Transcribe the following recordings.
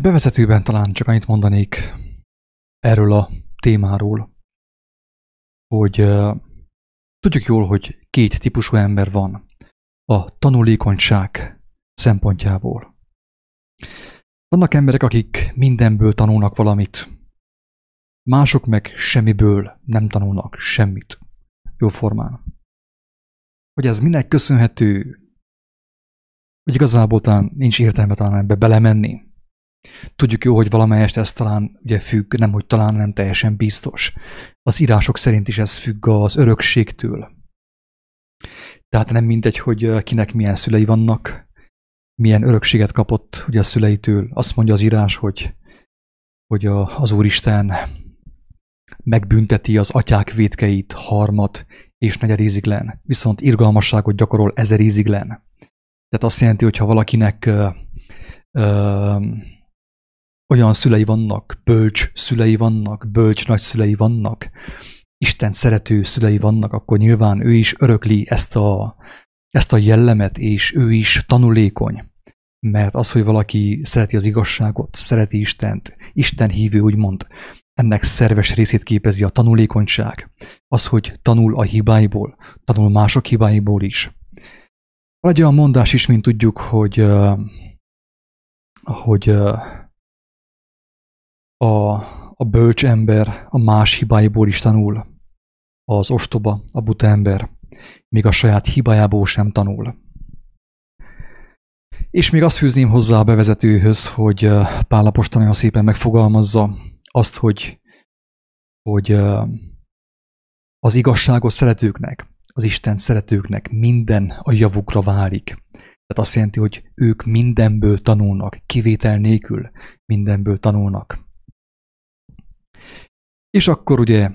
bevezetőben talán csak annyit mondanék erről a témáról, hogy tudjuk jól, hogy két típusú ember van a tanulékonyság szempontjából. Vannak emberek, akik mindenből tanulnak valamit, mások meg semmiből nem tanulnak semmit. Jó formán. Hogy ez minek köszönhető, hogy igazából talán nincs értelme talán ebbe belemenni. Tudjuk jó, hogy valamelyest ez talán ugye függ, nem hogy talán nem teljesen biztos. Az írások szerint is ez függ az örökségtől. Tehát nem mindegy, hogy kinek milyen szülei vannak, milyen örökséget kapott ugye a szüleitől. Azt mondja az írás, hogy, hogy a, az Úristen megbünteti az atyák vétkeit harmat és negyed íziglen, viszont irgalmasságot gyakorol ezer íziglen. Tehát azt jelenti, hogy ha valakinek ö, ö, olyan szülei vannak, bölcs szülei vannak, bölcs nagyszülei vannak, Isten szerető szülei vannak, akkor nyilván ő is örökli ezt a, ezt a jellemet, és ő is tanulékony. Mert az, hogy valaki szereti az igazságot, szereti Istent, Isten hívő úgymond, ennek szerves részét képezi a tanulékonyság. Az, hogy tanul a hibáiból, tanul mások hibáiból is. Van egy olyan mondás is, mint tudjuk, hogy, hogy a, a bölcs ember a más hibáiból is tanul. Az ostoba, a buta ember, még a saját hibájából sem tanul. És még azt fűzném hozzá a bevezetőhöz, hogy Pálapostól nagyon szépen megfogalmazza azt, hogy, hogy az igazságos szeretőknek, az Isten szeretőknek minden a javukra válik. Tehát azt jelenti, hogy ők mindenből tanulnak, kivétel nélkül mindenből tanulnak. És akkor ugye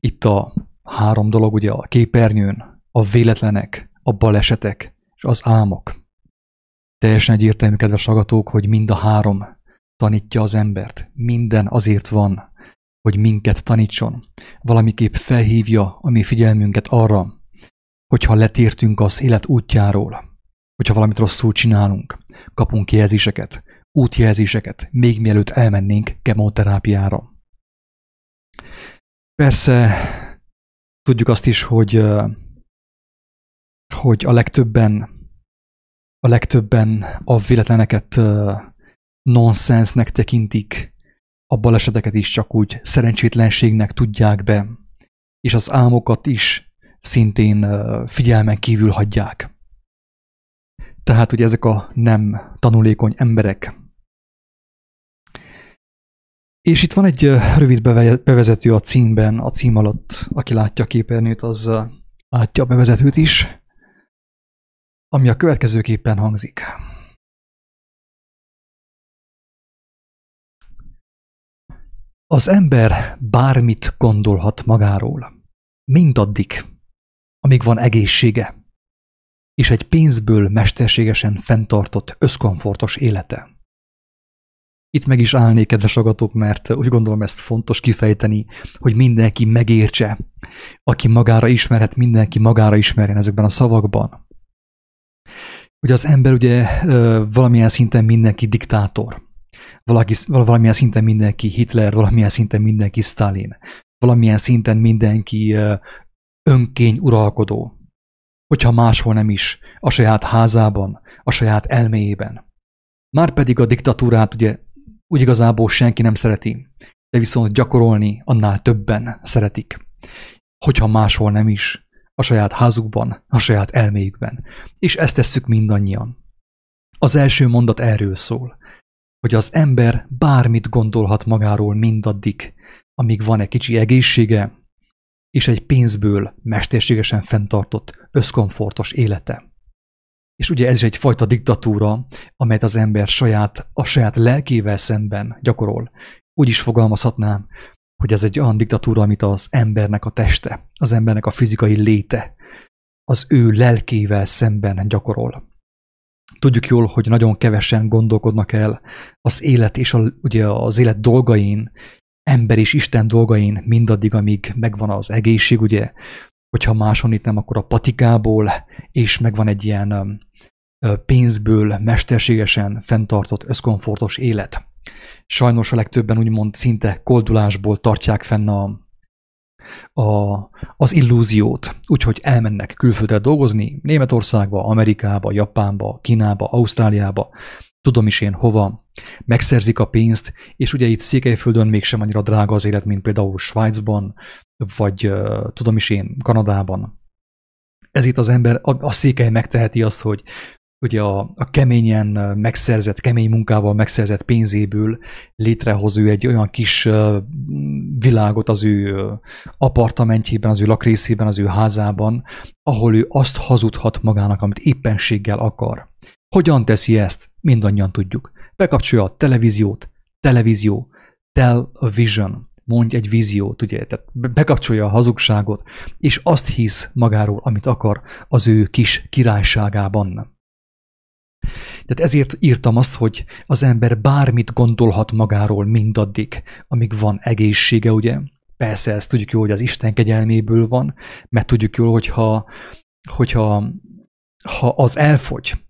itt a három dolog, ugye a képernyőn, a véletlenek, a balesetek és az álmok. Teljesen egyértelmű, kedves hallgatók, hogy mind a három tanítja az embert. Minden azért van, hogy minket tanítson. Valamiképp felhívja a mi figyelmünket arra, hogyha letértünk az élet útjáról, hogyha valamit rosszul csinálunk, kapunk jelzéseket, útjelzéseket, még mielőtt elmennénk kemoterápiára. Persze tudjuk azt is, hogy, hogy a legtöbben a legtöbben a véletleneket nonsensnek tekintik, a baleseteket is csak úgy szerencsétlenségnek tudják be, és az álmokat is szintén figyelmen kívül hagyják. Tehát, hogy ezek a nem tanulékony emberek és itt van egy rövid bevezető a címben, a cím alatt, aki látja a képernyőt, az látja a bevezetőt is, ami a következőképpen hangzik. Az ember bármit gondolhat magáról, mindaddig, amíg van egészsége, és egy pénzből mesterségesen fenntartott összkomfortos élete. Itt meg is állnék, kedves agatok, mert úgy gondolom ezt fontos kifejteni, hogy mindenki megértse, aki magára ismerhet, mindenki magára ismerjen ezekben a szavakban. Hogy az ember ugye valamilyen szinten mindenki diktátor, valaki, valamilyen szinten mindenki Hitler, valamilyen szinten mindenki Stalin, valamilyen szinten mindenki önkény uralkodó, hogyha máshol nem is, a saját házában, a saját elméjében. Márpedig a diktatúrát ugye úgy igazából senki nem szereti, de viszont gyakorolni annál többen szeretik. Hogyha máshol nem is, a saját házukban, a saját elméjükben. És ezt tesszük mindannyian. Az első mondat erről szól, hogy az ember bármit gondolhat magáról mindaddig, amíg van egy kicsi egészsége, és egy pénzből mesterségesen fenntartott, összkomfortos élete. És ugye ez is egyfajta diktatúra, amelyet az ember saját, a saját lelkével szemben gyakorol. Úgy is fogalmazhatnám, hogy ez egy olyan diktatúra, amit az embernek a teste, az embernek a fizikai léte, az ő lelkével szemben gyakorol. Tudjuk jól, hogy nagyon kevesen gondolkodnak el az élet és a, ugye az élet dolgain, ember és Isten dolgain mindaddig, amíg megvan az egészség, ugye, hogyha máson itt nem, akkor a patikából, és megvan egy ilyen pénzből mesterségesen fenntartott összkomfortos élet. sajnos a legtöbben úgymond szinte koldulásból tartják fenn a, a, az illúziót, úgyhogy elmennek külföldre dolgozni, Németországba, Amerikába, Japánba, Kínába, Ausztráliába, tudom is én hova, megszerzik a pénzt, és ugye itt Székelyföldön mégsem annyira drága az élet, mint például Svájcban, vagy uh, tudom is én Kanadában. Ez itt az ember, a, a székely megteheti azt, hogy ugye a, a keményen megszerzett, kemény munkával megszerzett pénzéből létrehoz ő egy olyan kis világot az ő apartamentjében, az ő lakrészében, az ő házában, ahol ő azt hazudhat magának, amit éppenséggel akar. Hogyan teszi ezt? Mindannyian tudjuk. Bekapcsolja a televíziót, televízió, television, mondj egy víziót, ugye, tehát bekapcsolja a hazugságot, és azt hisz magáról, amit akar az ő kis királyságában. Tehát ezért írtam azt, hogy az ember bármit gondolhat magáról mindaddig, amíg van egészsége, ugye? Persze ezt tudjuk jól, hogy az Isten kegyelméből van, mert tudjuk jól, hogyha, hogyha ha az elfogy,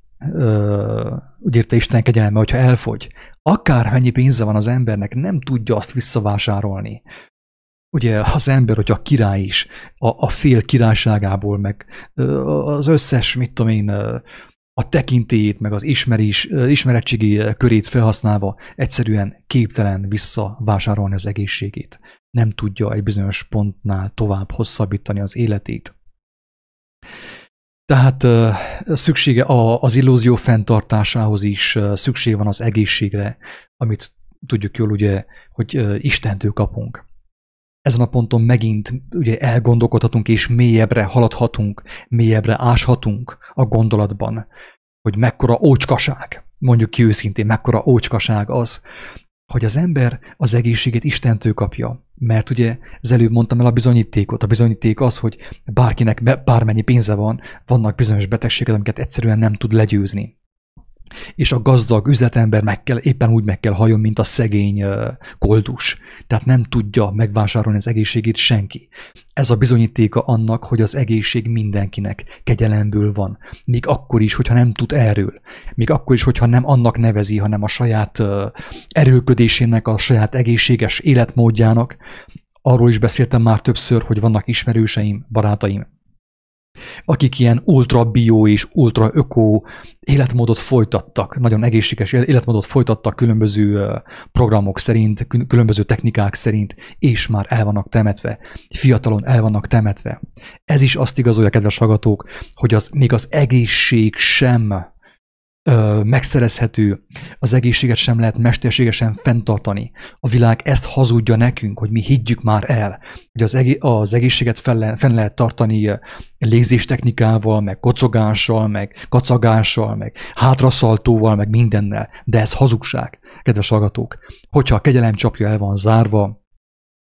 úgy írta Isten kegyelme, hogyha elfogy, akárhányi pénze van az embernek, nem tudja azt visszavásárolni. Ugye az ember, hogy a király is, a, a fél királyságából, meg az összes, mit tudom én, a tekintélyét, meg az ismerés, ismeretségi körét felhasználva egyszerűen képtelen visszavásárolni az egészségét. Nem tudja egy bizonyos pontnál tovább hosszabbítani az életét. Tehát szüksége az illúzió fenntartásához is szükség van az egészségre, amit tudjuk jól ugye, hogy Istentől kapunk. Ezen a ponton megint ugye elgondolkodhatunk és mélyebbre haladhatunk, mélyebbre áshatunk a gondolatban, hogy mekkora ócskaság, mondjuk ki őszintén, mekkora ócskaság az, hogy az ember az egészségét Istentől kapja. Mert ugye az előbb mondtam el a bizonyítékot. A bizonyíték az, hogy bárkinek bármennyi pénze van, vannak bizonyos betegségek, amiket egyszerűen nem tud legyőzni és a gazdag üzletember meg kell, éppen úgy meg kell hajjon, mint a szegény koldus. Tehát nem tudja megvásárolni az egészségét senki. Ez a bizonyítéka annak, hogy az egészség mindenkinek kegyelemből van. Még akkor is, hogyha nem tud erről. Még akkor is, hogyha nem annak nevezi, hanem a saját erőködésének, a saját egészséges életmódjának. Arról is beszéltem már többször, hogy vannak ismerőseim, barátaim, akik ilyen ultra bio és ultra öko életmódot folytattak, nagyon egészséges életmódot folytattak különböző programok szerint, különböző technikák szerint, és már el vannak temetve, fiatalon el vannak temetve. Ez is azt igazolja, kedves hallgatók, hogy az még az egészség sem megszerezhető, az egészséget sem lehet mesterségesen fenntartani. A világ ezt hazudja nekünk, hogy mi higgyük már el, hogy az, egé- az egészséget fenn, fenn lehet tartani légzéstechnikával, meg kocogással, meg kacagással, meg hátraszaltóval, meg mindennel. De ez hazugság, kedves hallgatók. Hogyha a kegyelem csapja el van zárva,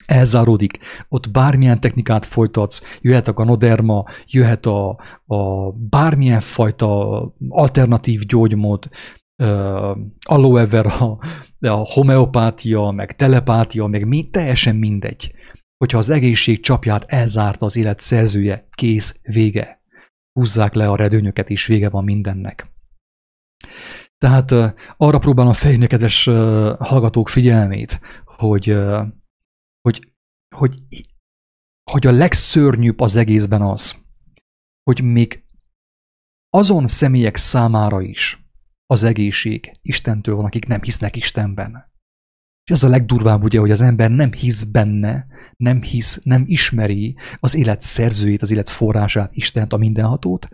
elzáródik, ott bármilyen technikát folytatsz, jöhet a ganoderma, jöhet a, a bármilyen fajta alternatív gyógymód, uh, aloe vera, a homeopátia, meg telepátia, meg mi, teljesen mindegy. Hogyha az egészség csapját elzárta az élet szerzője, kész, vége. Húzzák le a redőnyöket, és vége van mindennek. Tehát uh, arra próbálom fejlni, kedves uh, hallgatók figyelmét, hogy uh, hogy, hogy, hogy a legszörnyűbb az egészben az, hogy még azon személyek számára is az egészség Istentől van, akik nem hisznek Istenben. És az a legdurvább ugye, hogy az ember nem hisz benne, nem hisz, nem ismeri az élet szerzőjét, az élet forrását, Istent, a mindenhatót,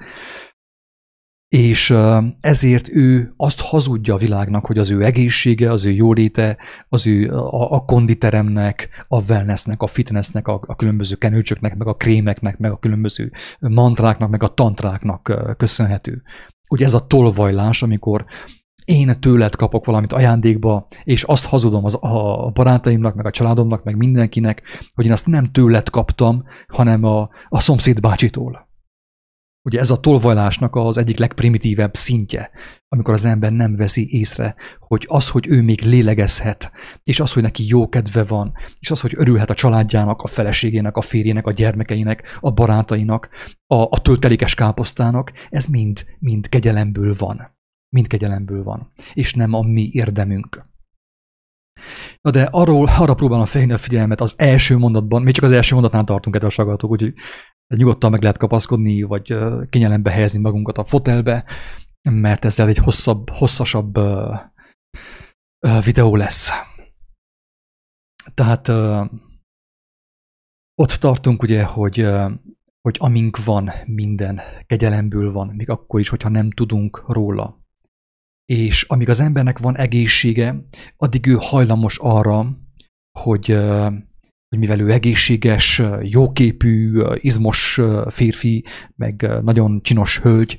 és ezért ő azt hazudja a világnak, hogy az ő egészsége, az ő jóléte, az ő a, a konditeremnek, a wellnessnek, a fitnessnek, a, a különböző kenőcsöknek, meg a krémeknek, meg a különböző mantráknak, meg a tantráknak köszönhető. Ugye ez a tolvajlás, amikor én tőled kapok valamit ajándékba, és azt hazudom az, a barátaimnak, meg a családomnak, meg mindenkinek, hogy én azt nem tőled kaptam, hanem a, a szomszéd bácsitól. Ugye ez a tolvajlásnak az egyik legprimitívebb szintje, amikor az ember nem veszi észre, hogy az, hogy ő még lélegezhet, és az, hogy neki jó kedve van, és az, hogy örülhet a családjának, a feleségének, a férjének, a gyermekeinek, a barátainak, a, a töltelékes káposztának, ez mind, mind kegyelemből van. Mind kegyelemből van, és nem a mi érdemünk. Na de arról, arra próbálom felhívni a figyelmet az első mondatban, még csak az első mondatnál tartunk, kedves hallgatók, úgyhogy nyugodtan meg lehet kapaszkodni, vagy kényelembe helyezni magunkat a fotelbe, mert ez egy hosszabb, hosszasabb videó lesz. Tehát ott tartunk ugye, hogy, hogy amink van, minden kegyelemből van, még akkor is, hogyha nem tudunk róla. És amíg az embernek van egészsége, addig ő hajlamos arra, hogy, hogy mivel ő egészséges, jóképű, izmos férfi, meg nagyon csinos hölgy,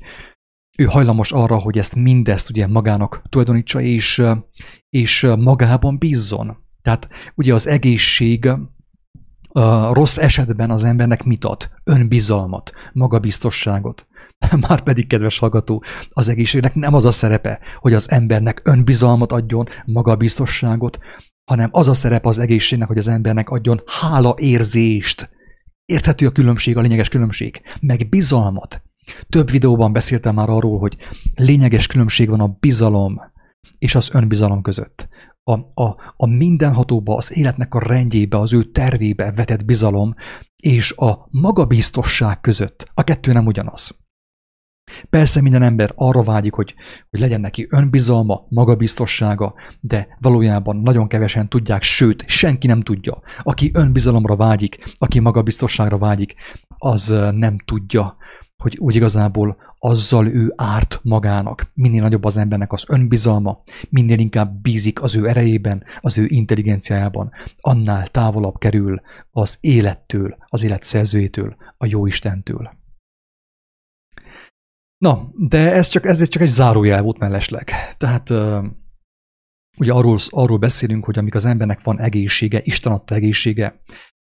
ő hajlamos arra, hogy ezt mindezt ugye magának tulajdonítsa, és, és magában bízzon. Tehát ugye az egészség rossz esetben az embernek mit ad? Önbizalmat, magabiztosságot. Már pedig, kedves hallgató, az egészségnek nem az a szerepe, hogy az embernek önbizalmat adjon, magabiztosságot, hanem az a szerep az egészségnek, hogy az embernek adjon hála érzést. Érthető a különbség, a lényeges különbség. Meg bizalmat. Több videóban beszéltem már arról, hogy lényeges különbség van a bizalom és az önbizalom között. A, a, a mindenhatóba, az életnek a rendjébe, az ő tervébe vetett bizalom és a magabiztosság között. A kettő nem ugyanaz. Persze minden ember arra vágyik, hogy, hogy legyen neki önbizalma, magabiztossága, de valójában nagyon kevesen tudják, sőt, senki nem tudja. Aki önbizalomra vágyik, aki magabiztosságra vágyik, az nem tudja, hogy úgy igazából azzal ő árt magának. Minél nagyobb az embernek az önbizalma, minél inkább bízik az ő erejében, az ő intelligenciájában, annál távolabb kerül az élettől, az élet szerzőjétől, a Jóistentől. Na, de ez csak, ez csak egy zárójel volt mellesleg. Tehát ugye arról, arról beszélünk, hogy amíg az embernek van egészsége, Isten adta egészsége,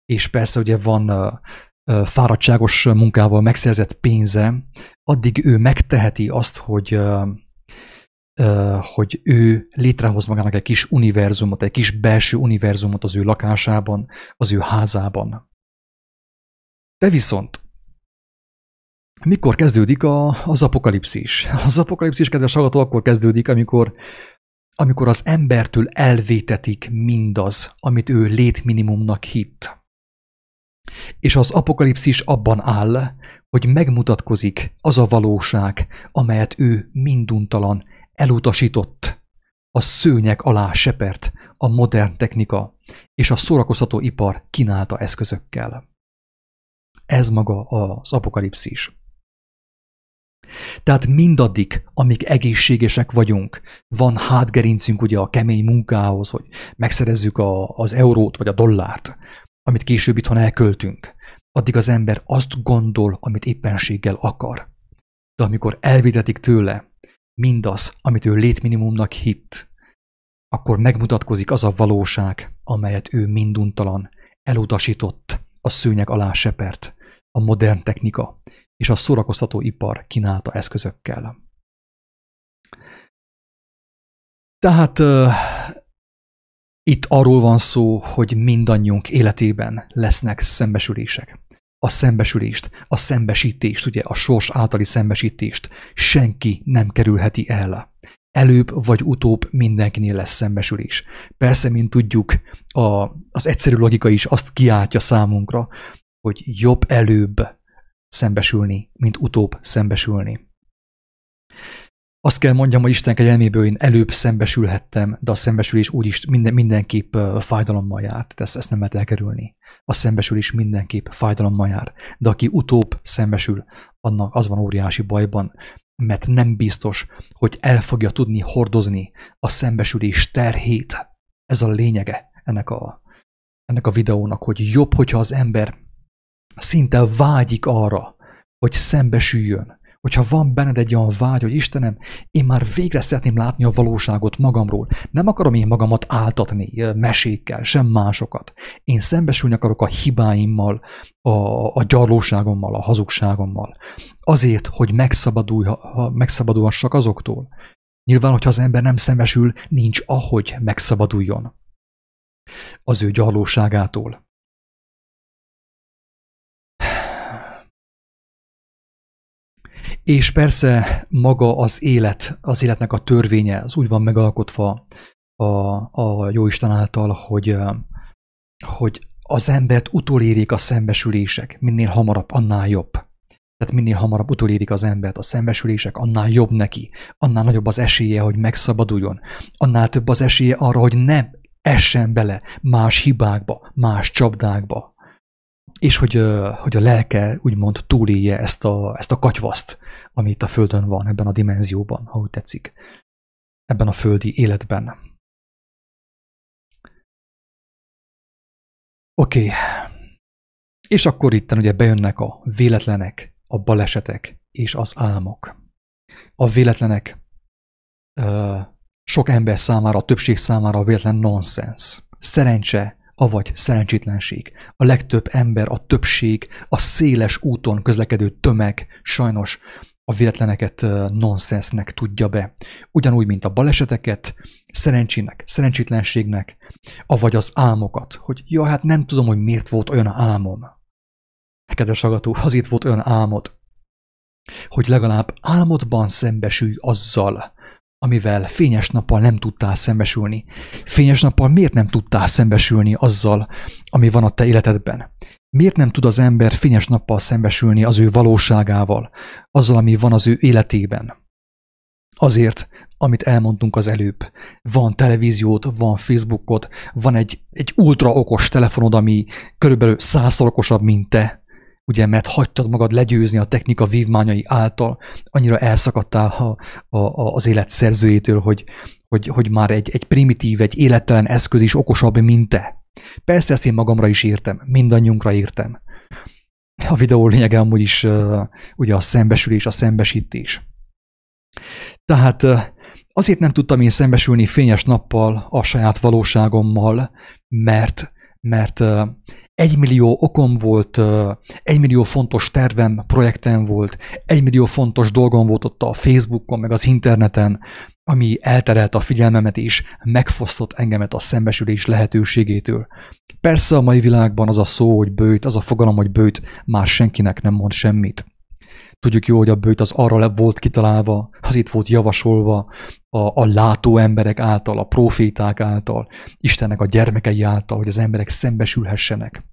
és persze ugye van fáradtságos munkával megszerzett pénze, addig ő megteheti azt, hogy hogy ő létrehoz magának egy kis univerzumot, egy kis belső univerzumot az ő lakásában, az ő házában. De viszont, mikor kezdődik a, az apokalipszis? Az apokalipszis, kedves hallgató, akkor kezdődik, amikor, amikor az embertől elvétetik mindaz, amit ő létminimumnak hitt. És az apokalipszis abban áll, hogy megmutatkozik az a valóság, amelyet ő minduntalan elutasított. A szőnyek alá sepert a modern technika és a szórakoztató ipar kínálta eszközökkel. Ez maga az apokalipszis. Tehát mindaddig, amíg egészségesek vagyunk, van hátgerincünk ugye a kemény munkához, hogy megszerezzük a, az eurót vagy a dollárt, amit később itthon elköltünk, addig az ember azt gondol, amit éppenséggel akar. De amikor elvédetik tőle mindaz, amit ő létminimumnak hitt, akkor megmutatkozik az a valóság, amelyet ő minduntalan elutasított, a szőnyeg alá sepert, a modern technika és a szórakoztató ipar kínálta eszközökkel. Tehát itt arról van szó, hogy mindannyiunk életében lesznek szembesülések. A szembesülést, a szembesítést, ugye a sors általi szembesítést senki nem kerülheti el. Előbb vagy utóbb mindenkinél lesz szembesülés. Persze, mint tudjuk, a, az egyszerű logika is azt kiáltja számunkra, hogy jobb előbb szembesülni, mint utóbb szembesülni. Azt kell mondjam, hogy Isten kegyelméből én előbb szembesülhettem, de a szembesülés úgyis minden, mindenképp fájdalommal járt. Ezt, ezt nem lehet elkerülni. A szembesülés mindenképp fájdalommal jár. De aki utóbb szembesül, annak az van óriási bajban, mert nem biztos, hogy el fogja tudni hordozni a szembesülés terhét. Ez a lényege ennek a, ennek a videónak, hogy jobb, hogyha az ember szinte vágyik arra, hogy szembesüljön, hogyha van benned egy olyan vágy, hogy Istenem, én már végre szeretném látni a valóságot magamról. Nem akarom én magamat áltatni mesékkel, sem másokat. Én szembesülni akarok a hibáimmal, a, a gyarlóságommal, a hazugságommal. Azért, hogy megszabadulj, megszabadulhassak azoktól. Nyilván, hogyha az ember nem szembesül, nincs ahogy megszabaduljon az ő gyarlóságától. És persze maga az élet, az életnek a törvénye, az úgy van megalkotva, a, a Jóisten által, hogy, hogy az embert utolérik a szembesülések. Minél hamarabb, annál jobb. Tehát minél hamarabb utolérik az embert a szembesülések, annál jobb neki. Annál nagyobb az esélye, hogy megszabaduljon. Annál több az esélye arra, hogy ne essen bele más hibákba, más csapdákba. És hogy, hogy a lelke úgymond túlélje ezt a, ezt a katyvaszt, ami itt a Földön van, ebben a dimenzióban, ha úgy tetszik. Ebben a földi életben. Oké. Okay. És akkor itt ugye bejönnek a véletlenek, a balesetek és az álmok. A véletlenek ö, sok ember számára, a többség számára a véletlen nonsens. Szerencse, avagy szerencsétlenség. A legtöbb ember, a többség, a széles úton közlekedő tömeg sajnos a véletleneket nonsensnek tudja be. Ugyanúgy, mint a baleseteket, szerencsének, szerencsétlenségnek, avagy az álmokat, hogy ja, hát nem tudom, hogy miért volt olyan álmom. Kedves hallgató, azért volt olyan álmod, hogy legalább álmodban szembesülj azzal, amivel fényes nappal nem tudtál szembesülni. Fényes nappal miért nem tudtál szembesülni azzal, ami van a te életedben? Miért nem tud az ember fényes nappal szembesülni az ő valóságával, azzal, ami van az ő életében? Azért, amit elmondtunk az előbb. Van televíziód, van Facebookod, van egy, egy ultra okos telefonod, ami körülbelül százszor okosabb, mint te, ugye, mert hagytad magad legyőzni a technika vívmányai által, annyira elszakadtál a, a, a, az élet szerzőjétől, hogy, hogy, hogy már egy, egy primitív, egy élettelen eszköz is okosabb, mint te. Persze ezt én magamra is értem, mindannyiunkra értem. A videó lényege amúgy is uh, ugye a szembesülés, a szembesítés. Tehát uh, azért nem tudtam én szembesülni fényes nappal a saját valóságommal, mert mert egy millió okom volt, egy millió fontos tervem, projektem volt, egy millió fontos dolgom volt ott a Facebookon, meg az interneten, ami elterelt a figyelmemet és megfosztott engemet a szembesülés lehetőségétől. Persze a mai világban az a szó, hogy bőjt, az a fogalom, hogy bőjt, már senkinek nem mond semmit. Tudjuk jó, hogy a bőjt az arra volt kitalálva, az itt volt javasolva a, a látó emberek által, a proféták által, Istennek a gyermekei által, hogy az emberek szembesülhessenek.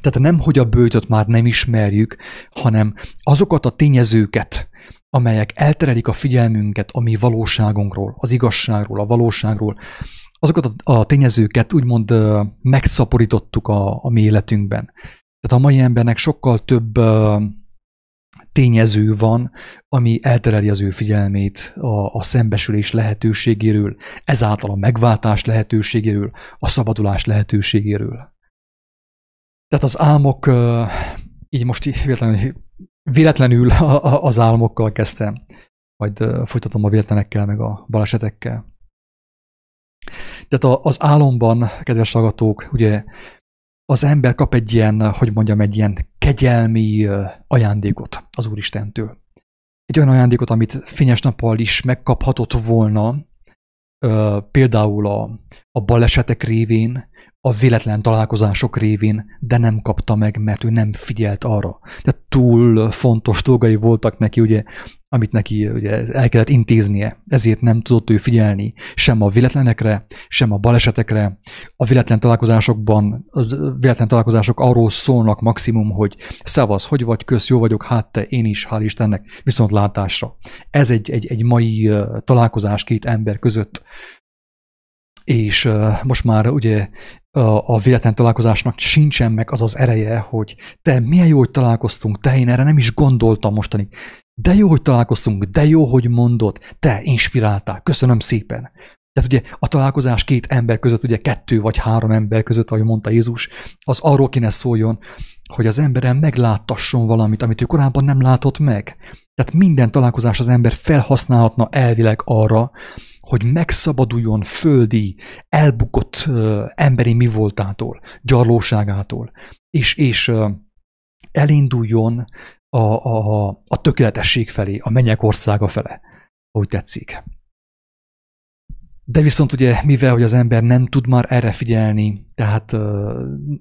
Tehát nem, hogy a bőjtöt már nem ismerjük, hanem azokat a tényezőket, amelyek elterelik a figyelmünket a mi valóságunkról, az igazságról, a valóságról, azokat a, tényezőket úgymond megszaporítottuk a, a mi életünkben. Tehát a mai embernek sokkal több tényező van, ami eltereli az ő figyelmét a, a szembesülés lehetőségéről, ezáltal a megváltás lehetőségéről, a szabadulás lehetőségéről. Tehát az álmok, így most véletlenül, véletlenül az álmokkal kezdtem, majd folytatom a véletlenekkel, meg a balesetekkel. Tehát az álomban, kedves hallgatók, ugye az ember kap egy ilyen, hogy mondjam, egy ilyen kegyelmi ajándékot az Úristentől. Egy olyan ajándékot, amit fényes nappal is megkaphatott volna, például a, a balesetek révén, a véletlen találkozások révén, de nem kapta meg, mert ő nem figyelt arra. Tehát túl fontos dolgai voltak neki, ugye amit neki ugye el kellett intéznie, ezért nem tudott ő figyelni sem a véletlenekre, sem a balesetekre. A véletlen találkozásokban, az véletlen találkozások arról szólnak maximum, hogy szavasz, hogy vagy, kösz, jó vagyok, hát te, én is, hál' Istennek, viszont látásra. Ez egy, egy, egy mai találkozás két ember között, és most már ugye a, a véletlen találkozásnak sincsen meg az az ereje, hogy te milyen jó, hogy találkoztunk, te én erre nem is gondoltam mostani. De jó, hogy találkoztunk, de jó, hogy mondod, te inspiráltál, köszönöm szépen. Tehát ugye a találkozás két ember között, ugye kettő vagy három ember között, ahogy mondta Jézus, az arról kéne szóljon, hogy az emberen megláttasson valamit, amit ő korábban nem látott meg. Tehát minden találkozás az ember felhasználhatna elvileg arra, hogy megszabaduljon földi, elbukott uh, emberi mi voltától, gyarlóságától, és, és uh, elinduljon a, a, a tökéletesség felé, a mennyek országa fele, ahogy tetszik. De viszont ugye, mivel hogy az ember nem tud már erre figyelni, tehát uh,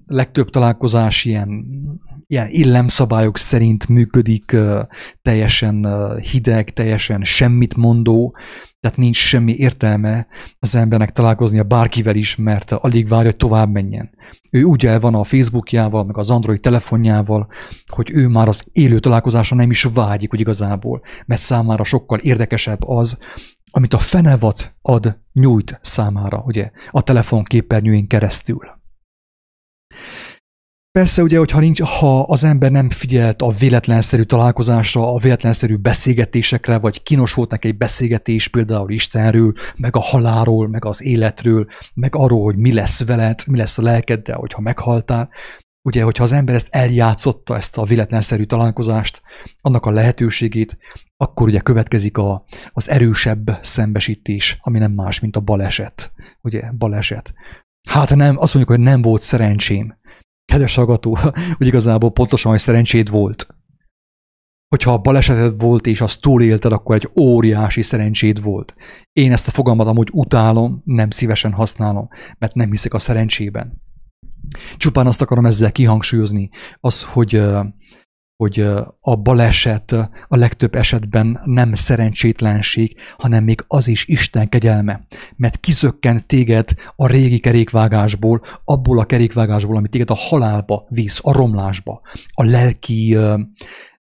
legtöbb találkozás ilyen ilyen illemszabályok szerint működik, teljesen hideg, teljesen semmit mondó, tehát nincs semmi értelme az embernek találkoznia bárkivel is, mert alig várja, hogy tovább menjen. Ő úgy el van a Facebookjával, meg az Android telefonjával, hogy ő már az élő találkozásra nem is vágyik, úgy igazából, mert számára sokkal érdekesebb az, amit a fenevat ad, nyújt számára, ugye, a telefon képernyőjén keresztül. Persze ugye, hogyha nincs, ha az ember nem figyelt a véletlenszerű találkozásra, a véletlenszerű beszélgetésekre, vagy kínos volt neki egy beszélgetés például Istenről, meg a halálról, meg az életről, meg arról, hogy mi lesz veled, mi lesz a lelkeddel, hogyha meghaltál, ugye, hogyha az ember ezt eljátszotta, ezt a véletlenszerű találkozást, annak a lehetőségét, akkor ugye következik a, az erősebb szembesítés, ami nem más, mint a baleset. Ugye, baleset. Hát nem, azt mondjuk, hogy nem volt szerencsém. Kedves hallgató, hogy igazából pontosan, hogy szerencséd volt. Hogyha a baleseted volt, és azt túlélted, akkor egy óriási szerencséd volt. Én ezt a fogalmat amúgy utálom, nem szívesen használom, mert nem hiszek a szerencsében. Csupán azt akarom ezzel kihangsúlyozni, az, hogy hogy a baleset a legtöbb esetben nem szerencsétlenség, hanem még az is Isten kegyelme. Mert kizökkent téged a régi kerékvágásból, abból a kerékvágásból, ami téged a halálba visz, a romlásba, a lelki ö,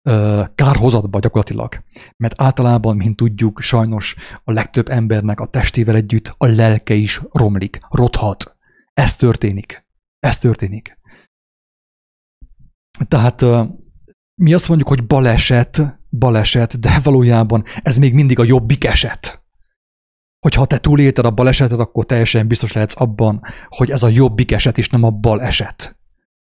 ö, kárhozatba gyakorlatilag. Mert általában, mint tudjuk, sajnos a legtöbb embernek a testével együtt a lelke is romlik, rothat. Ez történik. Ez történik. Tehát mi azt mondjuk, hogy baleset, baleset, de valójában ez még mindig a jobbik eset. Hogyha te túlélted a balesetet, akkor teljesen biztos lehetsz abban, hogy ez a jobbik eset, és nem a bal eset.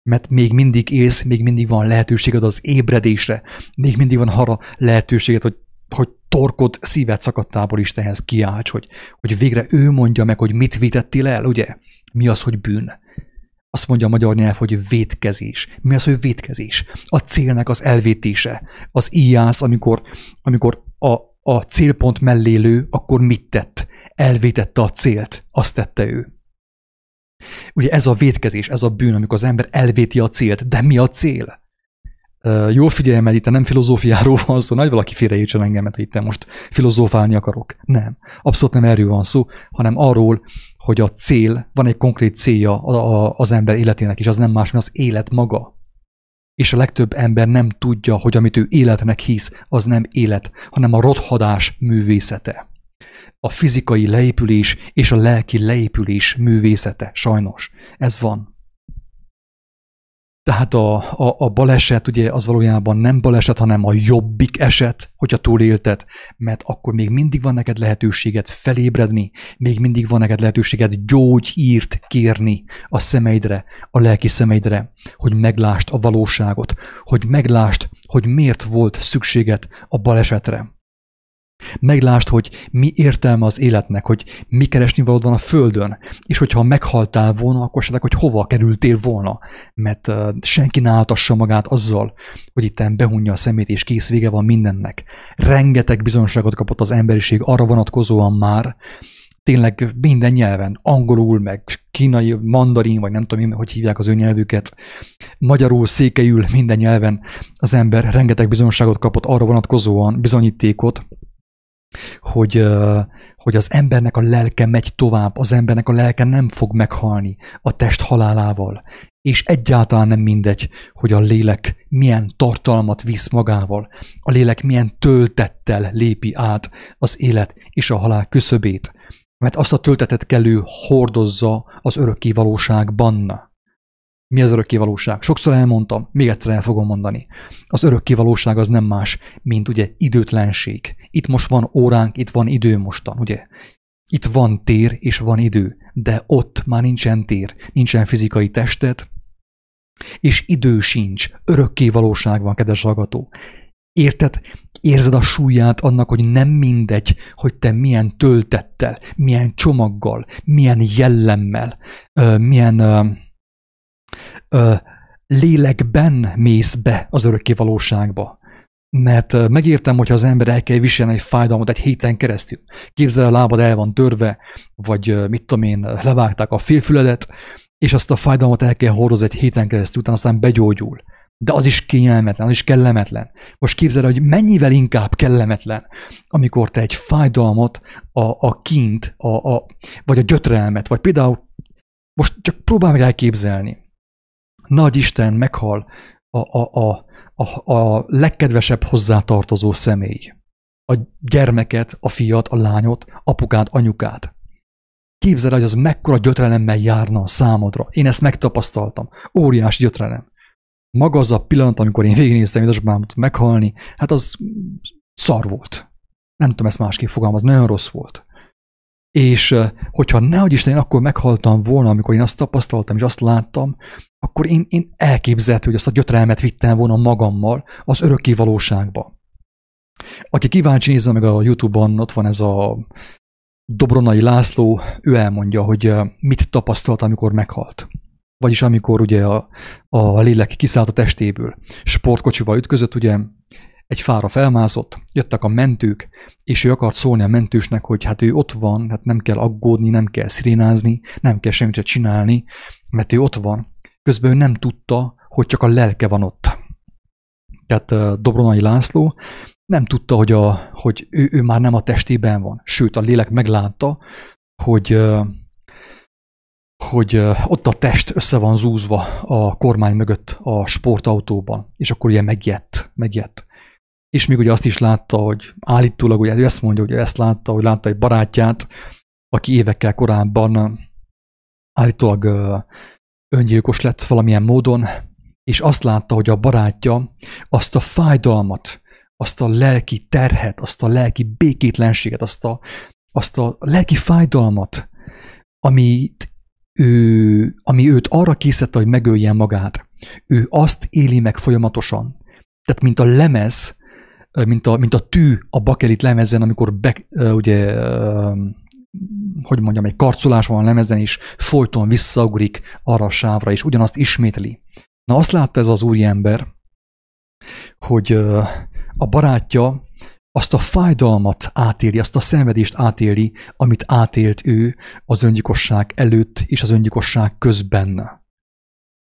Mert még mindig élsz, még mindig van lehetőséged az ébredésre, még mindig van arra lehetőséged, hogy, hogy torkod szíved szakadtából Istenhez kiálts, hogy, hogy végre ő mondja meg, hogy mit vétettél el, ugye? Mi az, hogy bűn? Azt mondja a magyar nyelv, hogy vétkezés. Mi az, hogy vétkezés? A célnak az elvétése. Az íjász, amikor, amikor a, a célpont mellé lő, akkor mit tett? Elvétette a célt. Azt tette ő. Ugye ez a vétkezés, ez a bűn, amikor az ember elvéti a célt. De mi a cél? Jól figyelj, mert itt nem filozófiáról van szó, nagy valaki félreértsen engemet, hogy itt most filozófálni akarok. Nem. Abszolút nem erről van szó, hanem arról, hogy a cél, van egy konkrét célja az ember életének, és az nem más, mint az élet maga. És a legtöbb ember nem tudja, hogy amit ő életnek hisz, az nem élet, hanem a rothadás művészete. A fizikai leépülés és a lelki leépülés művészete, sajnos. Ez van. Tehát a, a, a baleset ugye az valójában nem baleset, hanem a jobbik eset, hogyha túlélted, mert akkor még mindig van neked lehetőséget felébredni, még mindig van neked lehetőséget gyógyírt kérni a szemeidre, a lelki szemeidre, hogy meglást a valóságot, hogy meglást, hogy miért volt szükséged a balesetre. Meglást, hogy mi értelme az életnek, hogy mi keresni valód van a Földön, és hogyha meghaltál volna, akkor se hogy hova kerültél volna, mert senki ne áltassa magát azzal, hogy itt behunja a szemét, és kész vége van mindennek. Rengeteg bizonságot kapott az emberiség arra vonatkozóan már, tényleg minden nyelven, angolul, meg kínai, mandarin, vagy nem tudom, hogy hívják az ő nyelvüket, magyarul, székelyül, minden nyelven az ember rengeteg bizonságot kapott arra vonatkozóan, bizonyítékot, hogy, hogy az embernek a lelke megy tovább, az embernek a lelke nem fog meghalni a test halálával, és egyáltalán nem mindegy, hogy a lélek milyen tartalmat visz magával, a lélek milyen töltettel lépi át az élet és a halál küszöbét, mert azt a töltetet kellő hordozza az örökké valóságban. Mi az örökké valóság? Sokszor elmondtam, még egyszer el fogom mondani. Az örökké valóság az nem más, mint ugye időtlenség. Itt most van óránk, itt van idő mostan, ugye? Itt van tér és van idő, de ott már nincsen tér, nincsen fizikai tested, és idő sincs, örökké valóság van, kedves hallgató. Érted? Érzed a súlyát annak, hogy nem mindegy, hogy te milyen töltettel, milyen csomaggal, milyen jellemmel, milyen ö, lélekben mész be az örökké valóságba. Mert megértem, hogyha az ember el kell viselni egy fájdalmat egy héten keresztül. Képzel a lábad el van törve, vagy mit tudom én, levágták a félfüledet, és azt a fájdalmat el kell hordozni egy héten keresztül, utána aztán begyógyul. de az is kényelmetlen, az is kellemetlen. Most képzeld, hogy mennyivel inkább kellemetlen, amikor te egy fájdalmat, a, a kint, a, a, vagy a gyötrelmet, vagy például most csak próbálj meg elképzelni. Nagy Isten meghal a, a, a, a, a legkedvesebb hozzátartozó személy. A gyermeket, a fiat, a lányot, apukát, anyukát. Képzeld, hogy az mekkora gyötrelemmel járna a számodra. Én ezt megtapasztaltam. Óriási gyötrelem. Maga az a pillanat, amikor én végignéztem édesbámot meghalni, hát az szar volt. Nem tudom ezt másképp fogalmazni, nagyon rossz volt. És hogyha nehogy Isten, én akkor meghaltam volna, amikor én azt tapasztaltam, és azt láttam, akkor én, én elképzelhető, hogy azt a gyötrelmet vittem volna magammal az örökké valóságba. Aki kíváncsi, nézze meg a Youtube-on, ott van ez a Dobronai László, ő elmondja, hogy mit tapasztalt, amikor meghalt. Vagyis amikor ugye a, a lélek kiszállt a testéből. Sportkocsival ütközött, ugye egy fára felmászott, jöttek a mentők, és ő akart szólni a mentősnek, hogy hát ő ott van, hát nem kell aggódni, nem kell szirénázni, nem kell semmit csinálni, mert ő ott van. Közben ő nem tudta, hogy csak a lelke van ott. Tehát Dobronai László nem tudta, hogy, a, hogy ő, ő már nem a testében van. Sőt, a lélek meglátta, hogy, hogy ott a test össze van zúzva a kormány mögött a sportautóban, és akkor ugye megjett, megjett. És még ugye azt is látta, hogy állítólag, ugye ő ezt mondja, hogy ezt látta, hogy látta egy barátját, aki évekkel korábban állítólag öngyilkos lett valamilyen módon, és azt látta, hogy a barátja azt a fájdalmat, azt a lelki terhet, azt a lelki békétlenséget, azt a, azt a lelki fájdalmat, amit ő, ami őt arra készítette, hogy megöljen magát, ő azt éli meg folyamatosan. Tehát mint a lemez, mint a, mint a tű a bakelit lemezen, amikor be, ugye, hogy mondjam, egy karcolás van a lemezen, és folyton visszaugrik arra a sávra, és ugyanazt ismétli. Na azt látta ez az úriember, hogy a barátja azt a fájdalmat átéli, azt a szenvedést átéli, amit átélt ő az öngyilkosság előtt és az öngyilkosság közben.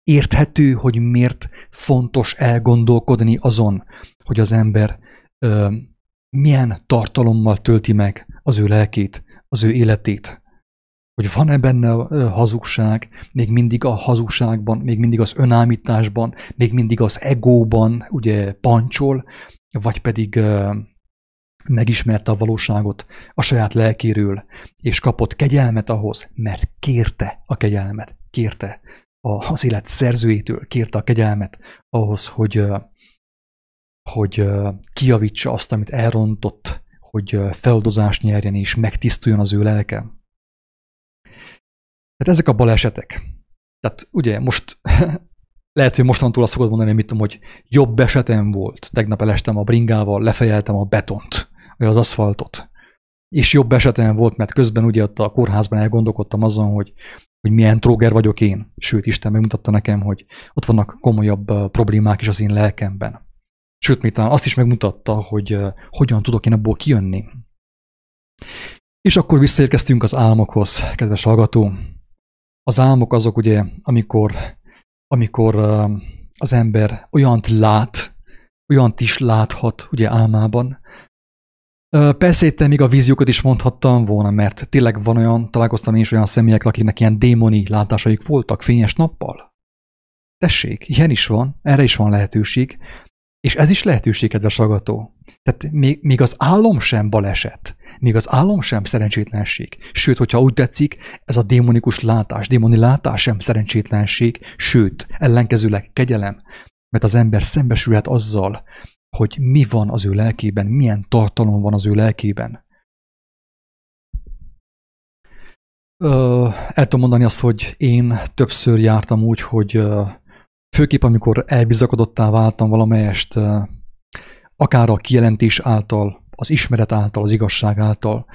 Érthető, hogy miért fontos elgondolkodni azon, hogy az ember ö, milyen tartalommal tölti meg az ő lelkét, az ő életét. Hogy van-e benne a hazugság, még mindig a hazugságban, még mindig az önállításban, még mindig az egóban, ugye pancsol, vagy pedig megismerte a valóságot a saját lelkéről, és kapott kegyelmet ahhoz, mert kérte a kegyelmet, kérte az élet szerzőjétől, kérte a kegyelmet ahhoz, hogy, hogy kiavítsa azt, amit elrontott, hogy feloldozást nyerjen és megtisztuljon az ő lelke. Tehát ezek a balesetek. Tehát ugye most lehet, hogy mostantól azt fogod mondani, mit tudom, hogy jobb esetem volt. Tegnap elestem a bringával, lefejeltem a betont, vagy az aszfaltot. És jobb esetem volt, mert közben ugye ott a kórházban elgondolkodtam azon, hogy, hogy milyen tróger vagyok én. Sőt, Isten megmutatta nekem, hogy ott vannak komolyabb problémák is az én lelkemben. Sőt, még azt is megmutatta, hogy hogyan tudok én abból kijönni. És akkor visszaérkeztünk az álmokhoz, kedves hallgató. Az álmok azok ugye, amikor amikor az ember olyant lát, olyant is láthat ugye álmában. Persze itt még a víziókat is mondhattam volna, mert tényleg van olyan, találkoztam én is olyan személyek, akiknek ilyen démoni látásaik voltak fényes nappal. Tessék, ilyen is van, erre is van lehetőség. És ez is lehetőség, kedves hallgató. Tehát még, még az álom sem baleset, még az álom sem szerencsétlenség. Sőt, hogyha úgy tetszik, ez a démonikus látás, démoni látás sem szerencsétlenség, sőt, ellenkezőleg kegyelem, mert az ember szembesülhet azzal, hogy mi van az ő lelkében, milyen tartalom van az ő lelkében. Ö, el tudom mondani azt, hogy én többször jártam úgy, hogy Főképp, amikor elbizakodottá váltam valamelyest, akár a kijelentés által, az ismeret által, az igazság által,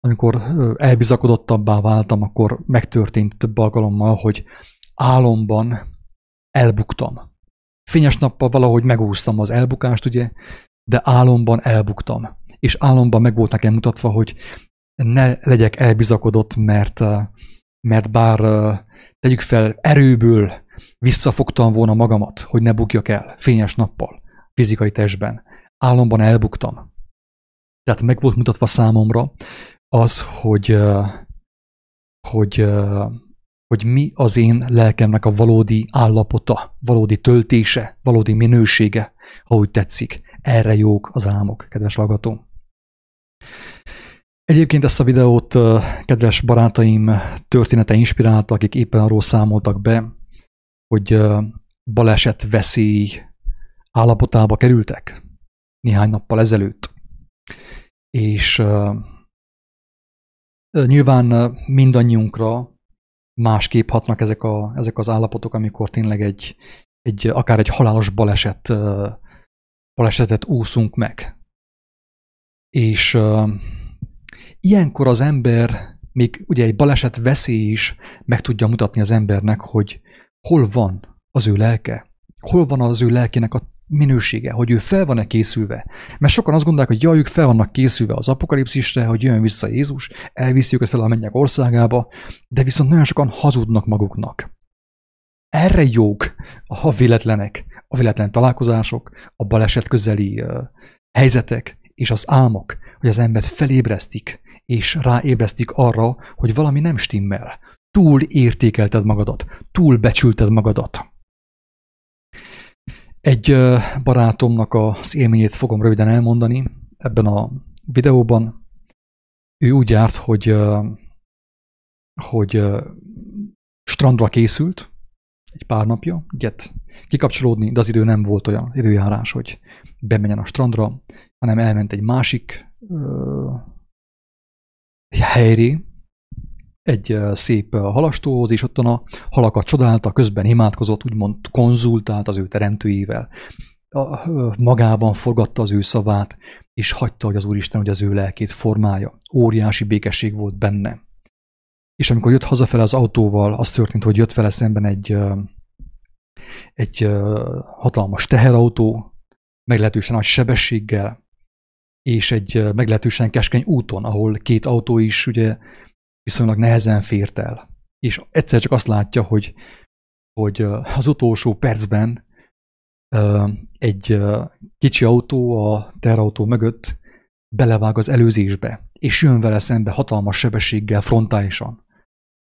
amikor elbizakodottabbá váltam, akkor megtörtént több alkalommal, hogy álomban elbuktam. Fényes nappal valahogy megúsztam az elbukást, ugye, de álomban elbuktam. És álomban meg volt nekem mutatva, hogy ne legyek elbizakodott, mert, mert bár tegyük fel erőből Visszafogtam volna magamat, hogy ne bukjak el fényes nappal, fizikai testben. Álomban elbuktam. Tehát meg volt mutatva számomra az, hogy, hogy, hogy mi az én lelkemnek a valódi állapota, valódi töltése, valódi minősége, ha úgy tetszik. Erre jók az álmok, kedves hallgató. Egyébként ezt a videót kedves barátaim története inspirálta, akik éppen arról számoltak be, hogy baleset veszély állapotába kerültek néhány nappal ezelőtt. És nyilván mindannyiunkra másképp hatnak ezek, a, ezek az állapotok, amikor tényleg egy, egy, akár egy halálos baleset, balesetet úszunk meg. És ilyenkor az ember, még ugye egy baleset veszély is meg tudja mutatni az embernek, hogy hol van az ő lelke, hol van az ő lelkének a minősége, hogy ő fel van-e készülve. Mert sokan azt gondolják, hogy jaj, ők fel vannak készülve az apokalipszisre, hogy jön vissza Jézus, elviszi őket fel a mennyek országába, de viszont nagyon sokan hazudnak maguknak. Erre jók a véletlenek, a véletlen találkozások, a baleset közeli helyzetek és az álmok, hogy az embert felébresztik, és ráébresztik arra, hogy valami nem stimmel. Túl értékelted magadat, túl becsülted magadat. Egy barátomnak az élményét fogom röviden elmondani ebben a videóban. Ő úgy járt, hogy, hogy strandra készült egy pár napja, get kikapcsolódni, de az idő nem volt olyan időjárás, hogy bemenjen a strandra, hanem elment egy másik helyre, egy szép halastóhoz, és ottan a halakat csodálta, közben imádkozott, úgymond konzultált az ő teremtőjével, magában forgatta az ő szavát, és hagyta, hogy az Úristen, hogy az ő lelkét formálja. Óriási békesség volt benne. És amikor jött hazafele az autóval, az történt, hogy jött vele szemben egy, egy hatalmas teherautó, meglehetősen nagy sebességgel, és egy meglehetősen keskeny úton, ahol két autó is ugye viszonylag nehezen fért el. És egyszer csak azt látja, hogy, hogy az utolsó percben egy kicsi autó a terautó mögött belevág az előzésbe, és jön vele szembe hatalmas sebességgel frontálisan.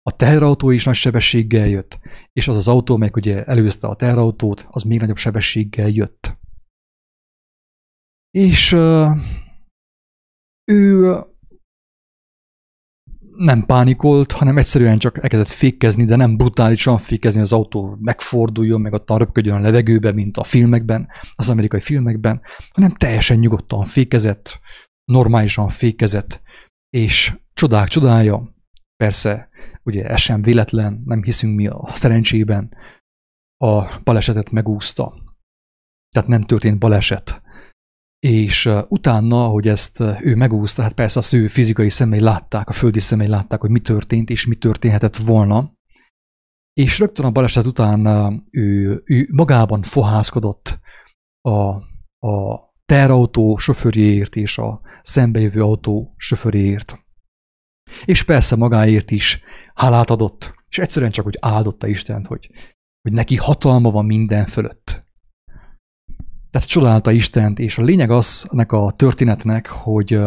A teherautó is nagy sebességgel jött, és az az autó, meg ugye előzte a teherautót, az még nagyobb sebességgel jött. És ő nem pánikolt, hanem egyszerűen csak elkezdett fékezni, de nem brutálisan fékezni, az autó megforduljon, meg ott röpködjön a levegőbe, mint a filmekben, az amerikai filmekben, hanem teljesen nyugodtan fékezett, normálisan fékezett, és csodák csodája, persze, ugye ez sem véletlen, nem hiszünk mi a szerencsében, a balesetet megúszta. Tehát nem történt baleset és utána, hogy ezt ő megúszta, hát persze az ő fizikai szemei látták, a földi szemei látták, hogy mi történt, és mi történhetett volna, és rögtön a baleset után ő, ő magában fohászkodott a, a terautó sofőrjéért és a szembejövő autó sofőrjéért. És persze magáért is hálát adott, és egyszerűen csak, hogy áldotta Istent, hogy, hogy neki hatalma van minden fölött. Tehát csodálta Istent, és a lényeg az ennek a történetnek, hogy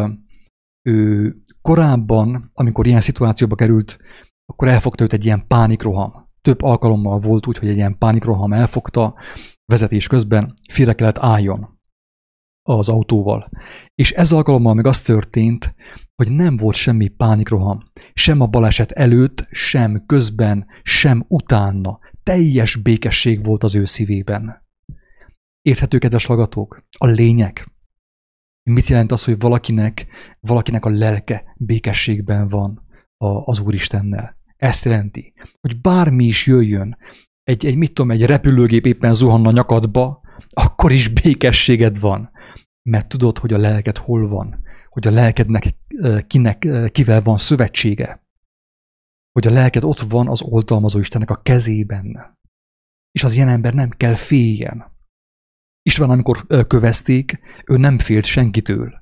ő korábban, amikor ilyen szituációba került, akkor elfogta őt egy ilyen pánikroham. Több alkalommal volt úgy, hogy egy ilyen pánikroham elfogta, vezetés közben félre kellett álljon az autóval. És ez alkalommal meg az történt, hogy nem volt semmi pánikroham. Sem a baleset előtt, sem közben, sem utána. Teljes békesség volt az ő szívében. Érthető, kedves hallgatók? A lényeg. Mit jelent az, hogy valakinek, valakinek a lelke békességben van a, az Úristennel? Ezt jelenti, hogy bármi is jöjjön, egy, egy mit tudom, egy repülőgép éppen zuhanna nyakadba, akkor is békességed van. Mert tudod, hogy a lelked hol van, hogy a lelkednek kinek, kivel van szövetsége, hogy a lelked ott van az oltalmazó Istennek a kezében. És az ilyen ember nem kell féljen. István, amikor kövezték, ő nem félt senkitől.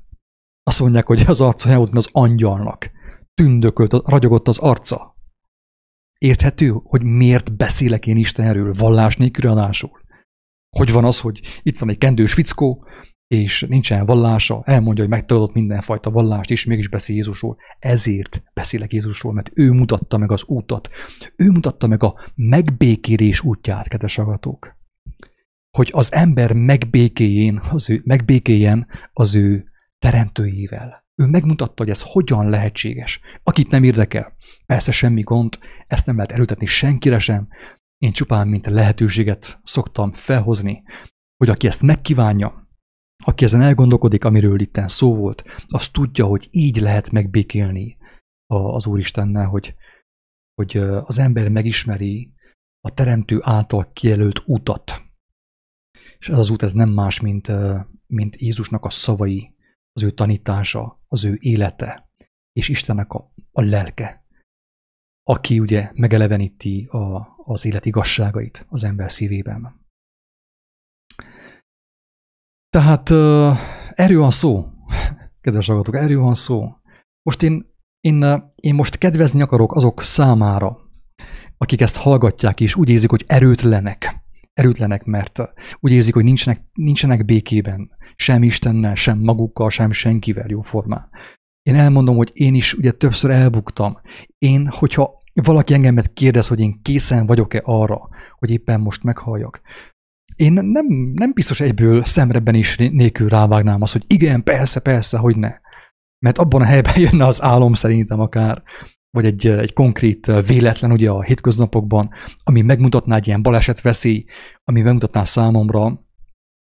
Azt mondják, hogy az arca volt, az angyalnak. Tündökölt, ragyogott az arca. Érthető, hogy miért beszélek én Istenről, vallás nélkül adásul? Hogy van az, hogy itt van egy kendős fickó, és nincsen vallása, elmondja, hogy megtagadott mindenfajta vallást, és mégis beszél Jézusról. Ezért beszélek Jézusról, mert ő mutatta meg az útat. Ő mutatta meg a megbékélés útját, kedves agatók. Hogy az ember megbékéljén, az ő, megbékéljen az ő teremtőjével. Ő megmutatta, hogy ez hogyan lehetséges. Akit nem érdekel, persze semmi gond, ezt nem lehet elültetni senkire sem. Én csupán, mint lehetőséget szoktam felhozni, hogy aki ezt megkívánja, aki ezen elgondolkodik, amiről itt szó volt, az tudja, hogy így lehet megbékélni az Úristennel, hogy, hogy az ember megismeri a Teremtő által kijelölt utat. És ez az út ez nem más, mint, mint Jézusnak a szavai, az ő tanítása, az ő élete, és Istennek a, a lelke, aki ugye megeleveníti a, az élet igazságait az ember szívében. Tehát uh, erről van szó, kedves hallgatók, erről van szó. Most én, én, én most kedvezni akarok azok számára, akik ezt hallgatják, és úgy érzik, hogy erőtlenek. Erőtlenek, mert úgy érzik, hogy nincsenek, nincsenek békében, sem Istennel, sem magukkal, sem senkivel jóformán. Én elmondom, hogy én is ugye többször elbuktam. Én, hogyha valaki engemet kérdez, hogy én készen vagyok-e arra, hogy éppen most meghalljak, én nem, nem biztos egyből szemrebben is nélkül rávágnám azt, hogy igen, persze, persze, hogy ne. Mert abban a helyben jönne az álom szerintem akár, vagy egy, egy konkrét véletlen ugye a hétköznapokban, ami megmutatná egy ilyen baleset veszély, ami megmutatná számomra,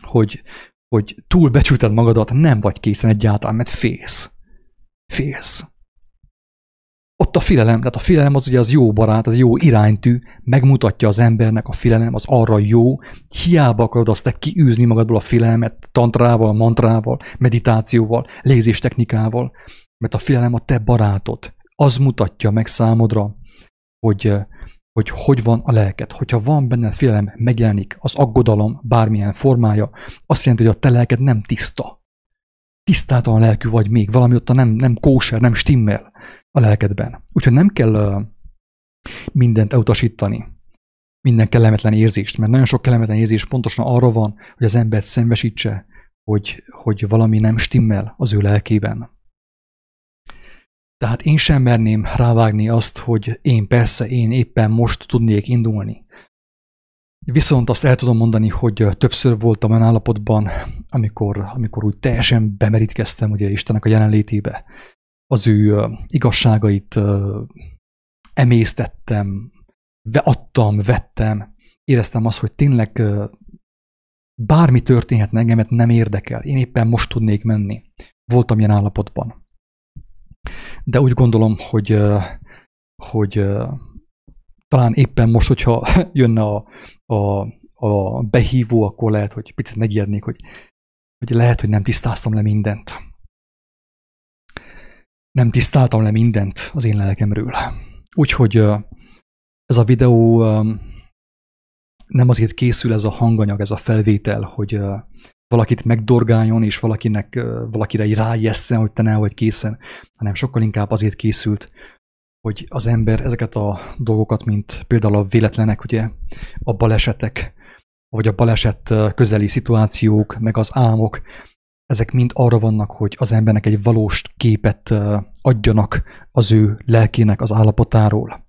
hogy, hogy túl becsülted magadat, nem vagy készen egyáltalán, mert félsz. Félsz ott a filelem, tehát a filelem az ugye az jó barát, az jó iránytű, megmutatja az embernek a filelem, az arra jó, hiába akarod azt te kiűzni magadból a filelmet tantrával, mantrával, meditációval, lézéstechnikával, mert a filelem a te barátod. Az mutatja meg számodra, hogy, hogy hogy van a lelked. Hogyha van benne félelem, megjelenik az aggodalom bármilyen formája, azt jelenti, hogy a te lelked nem tiszta. Tisztátalan lelkű vagy még, valami ott nem, nem kóser, nem stimmel a lelkedben. Úgyhogy nem kell mindent elutasítani, minden kellemetlen érzést, mert nagyon sok kellemetlen érzés pontosan arra van, hogy az embert szembesítse, hogy, hogy valami nem stimmel az ő lelkében. Tehát én sem merném rávágni azt, hogy én persze, én éppen most tudnék indulni. Viszont azt el tudom mondani, hogy többször voltam olyan állapotban, amikor, amikor úgy teljesen bemerítkeztem ugye Istennek a jelenlétébe, az ő igazságait emésztettem, adtam, vettem, éreztem azt, hogy tényleg bármi történhetne, engemet nem érdekel. Én éppen most tudnék menni. Voltam ilyen állapotban. De úgy gondolom, hogy, hogy talán éppen most, hogyha jönne a, a, a behívó, akkor lehet, hogy picit megijednék, hogy, hogy lehet, hogy nem tisztáztam le mindent nem tisztáltam le mindent az én lelkemről. Úgyhogy ez a videó nem azért készül ez a hanganyag, ez a felvétel, hogy valakit megdorgáljon, és valakinek, valakire rájesszen, hogy te ne vagy készen, hanem sokkal inkább azért készült, hogy az ember ezeket a dolgokat, mint például a véletlenek, ugye, a balesetek, vagy a baleset közeli szituációk, meg az álmok, ezek mind arra vannak, hogy az embernek egy valós képet adjanak az ő lelkének az állapotáról.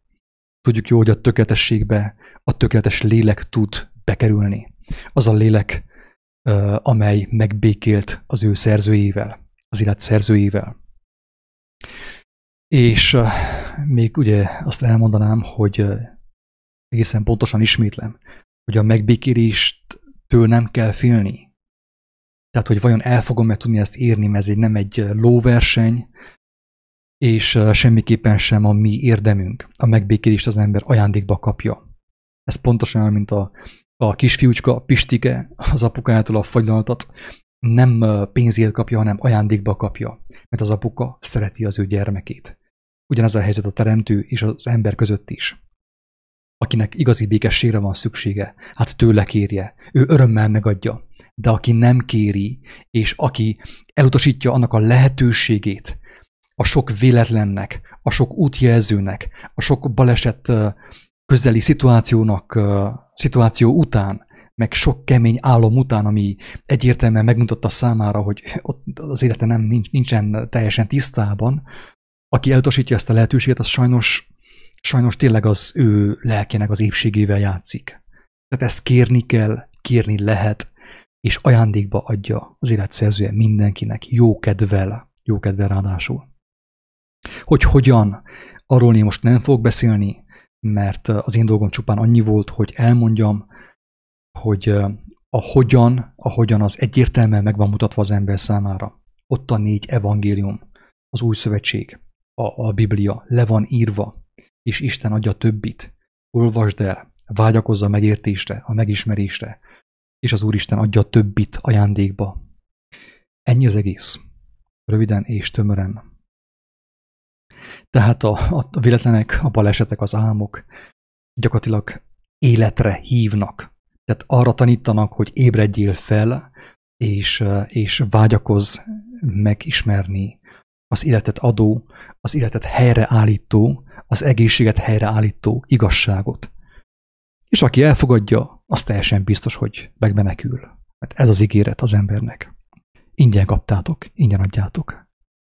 Tudjuk jó, hogy a tökéletességbe a tökéletes lélek tud bekerülni. Az a lélek, amely megbékélt az ő szerzőjével, az élet szerzőjével. És még ugye azt elmondanám, hogy egészen pontosan ismétlem, hogy a megbékélést től nem kell félni. Tehát, hogy vajon el fogom-e tudni ezt érni, mert ez nem egy lóverseny, és semmiképpen sem a mi érdemünk. A megbékélést az ember ajándékba kapja. Ez pontosan olyan, mint a, a kisfiúcska, a Pistike, az apukájától a fagylaltat nem pénzért kapja, hanem ajándékba kapja, mert az apuka szereti az ő gyermekét. Ugyanez a helyzet a teremtő és az ember között is. Akinek igazi békességre van szüksége, hát tőle kérje, ő örömmel megadja, de aki nem kéri, és aki elutasítja annak a lehetőségét, a sok véletlennek, a sok útjelzőnek, a sok baleset közeli szituációnak, szituáció után, meg sok kemény álom után, ami egyértelműen megmutatta számára, hogy ott az élete nem nincs, nincsen teljesen tisztában, aki elutasítja ezt a lehetőséget, az sajnos, sajnos tényleg az ő lelkének az épségével játszik. Tehát ezt kérni kell, kérni lehet, és ajándékba adja az élet szerzője mindenkinek, jó kedvel, jó kedvel ráadásul. Hogy hogyan, arról én most nem fogok beszélni, mert az én dolgom csupán annyi volt, hogy elmondjam, hogy a hogyan, a hogyan az egyértelműen meg van mutatva az ember számára. Ott a négy evangélium, az új szövetség, a, a Biblia le van írva, és Isten adja többit. Olvasd el, vágyakozza a megértésre, a megismerésre, és az Úristen adja többit ajándékba. Ennyi az egész. Röviden és tömören. Tehát a, a véletlenek, a balesetek, az álmok gyakorlatilag életre hívnak. Tehát arra tanítanak, hogy ébredjél fel, és, és vágyakozz megismerni az életet adó, az életet helyreállító, az egészséget helyreállító igazságot. És aki elfogadja, az teljesen biztos, hogy megmenekül. Mert ez az ígéret az embernek. Ingyen kaptátok, ingyen adjátok.